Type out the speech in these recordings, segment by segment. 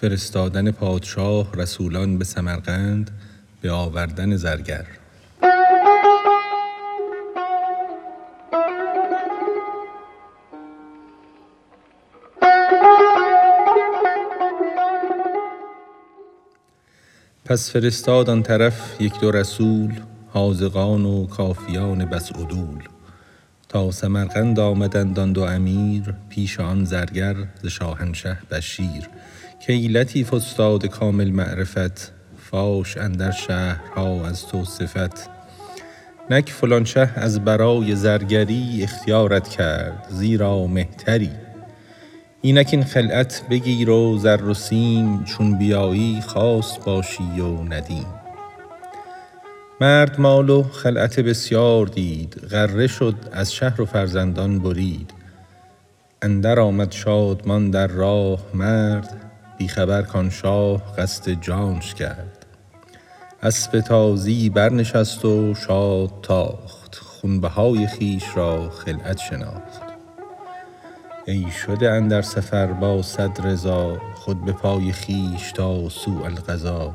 فرستادن پادشاه رسولان به سمرقند به آوردن زرگر. پس فرستاد آن طرف یک دو رسول حاذقان و کافیان بس عدول. تا سمرقند آمدند آن دو امیر پیش آن زرگر ز شاهنشه بشیر. کای لطیف استاد کامل معرفت فاش اندر شهرها از تو صفت. نک فلان شه از برای زرگری اختیارت کرد زیرا مهتری. اینک این خلعت بگیر و زر و سیم چون بیایی خاص باشی و ندیم. مرد مال و خلعت بسیار دید غره شد از شهر و فرزندان برید. اندر آمد شادمان در راه مرد بی خبر کان شاه قصد جانش کرد. اسپ تازی برنشست و شاد تاخت خونبهای خویش را خلعت شناخت. ای شده اندر سفر با صد رضا خود به پای خویش تا سوء القضا.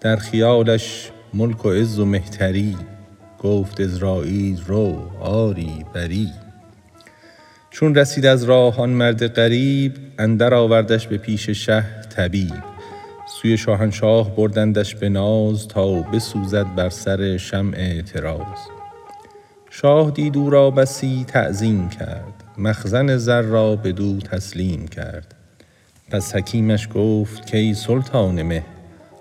در خیالش ملک و عز و مهتری گفت عزراییل رو آری بری. چون رسید از راه آن مرد غریب اندر آوردش به پیش شه طبیب. سوی شاهنشاه بردندش به ناز تا بسوزد بر سر شمع طراز. شاه دید او را بسی تعظیم کرد مخزن زر را بدو تسلیم کرد. پس حکیمش گفت کای سلطان مه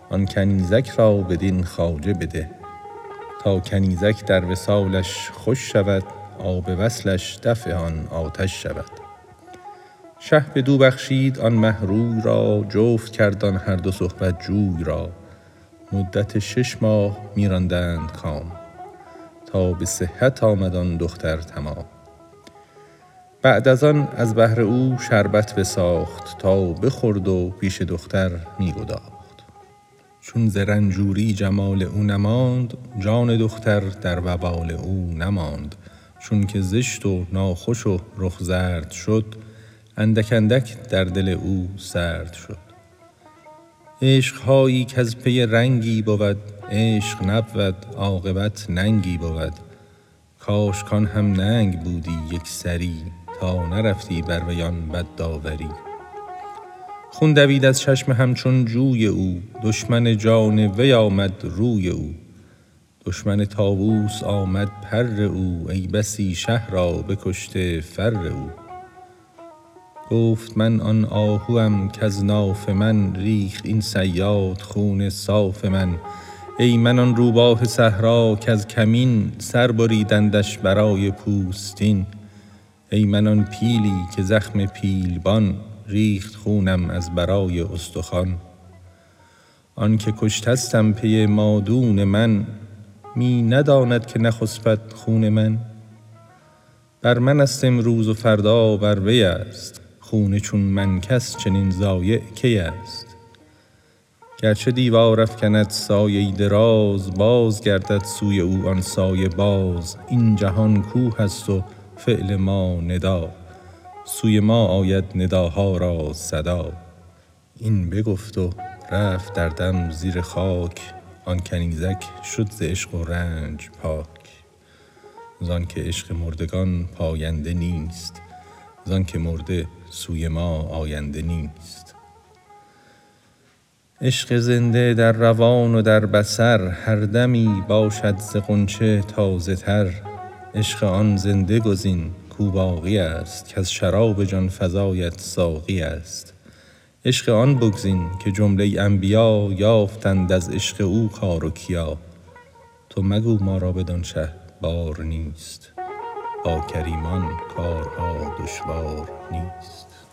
آن کنیزک را بدین خواجه بده. تا کنیزک در وصالش خوش شود آب وصلش دفع آن آتش شود. شه بدو بخشید آن مه روی را جفت کرد آن هر دو صحبت جوی را. مدت شش ماه می راندند کام تا به صحت آمد آن دختر تمام. بعد از آن از بهر او شربت بساخت تا بخورد و پیش دختر می گداخت چون ز رنجوری جمال او نماند جان دختر در وبال او نماند. چون که زشت و ناخوش و رخ زرد شد اندک اندک در دل او سرد شد. عشق هایی کز پی رنگی بود عشق نبود عاقبت ننگی بود. کاش کان هم ننگ بودی یک سری تا نرفتی بر وی آن بد داوری خون دوید از چشم همچون جوی او دشمن جان وی آمد روی او. دشمن طاووس آمد پر او ای بسی شه را بکشته فر او. گفت من آن آهوم کز ناف من ریخت این صیاد خون صاف من. ای من آن روباه صحرا کز کمین سر بریدندش برای پوستین. ای من آن پیلی که زخم پیلبان ریخت خونم از برای استخوان. آن که کشتستم پی مادون من می نداند که نخسپد خون من. بر من است امروز و فردا بر وی است. خون چون من کس چنین ضایع کی است؟ گرچه دیوار افکند سایه دراز باز گردد سوی او آن سایه باز. این جهان کوه است و فعل ما ندا. سوی ما آید نداها را صدا. این بگفت و رفت در دم زیر خاک. آن کنیزک شد ز عشق و رنج پاک. زان که عشق مردگان پاینده نیست زان که مرده سوی ما آینده نیست. عشق زنده در روان و در بصر هر دمی باشد ز غنچه تازه تر. عشق آن زنده گزین کو باقی است کز شراب جان فزایت ساقی است. عشق آن بگزین که جمله انبیا یافتند از عشق او کار و کیا. تو مگو ما را بدان شه بار نیست با کریمان کارها دشوار نیست.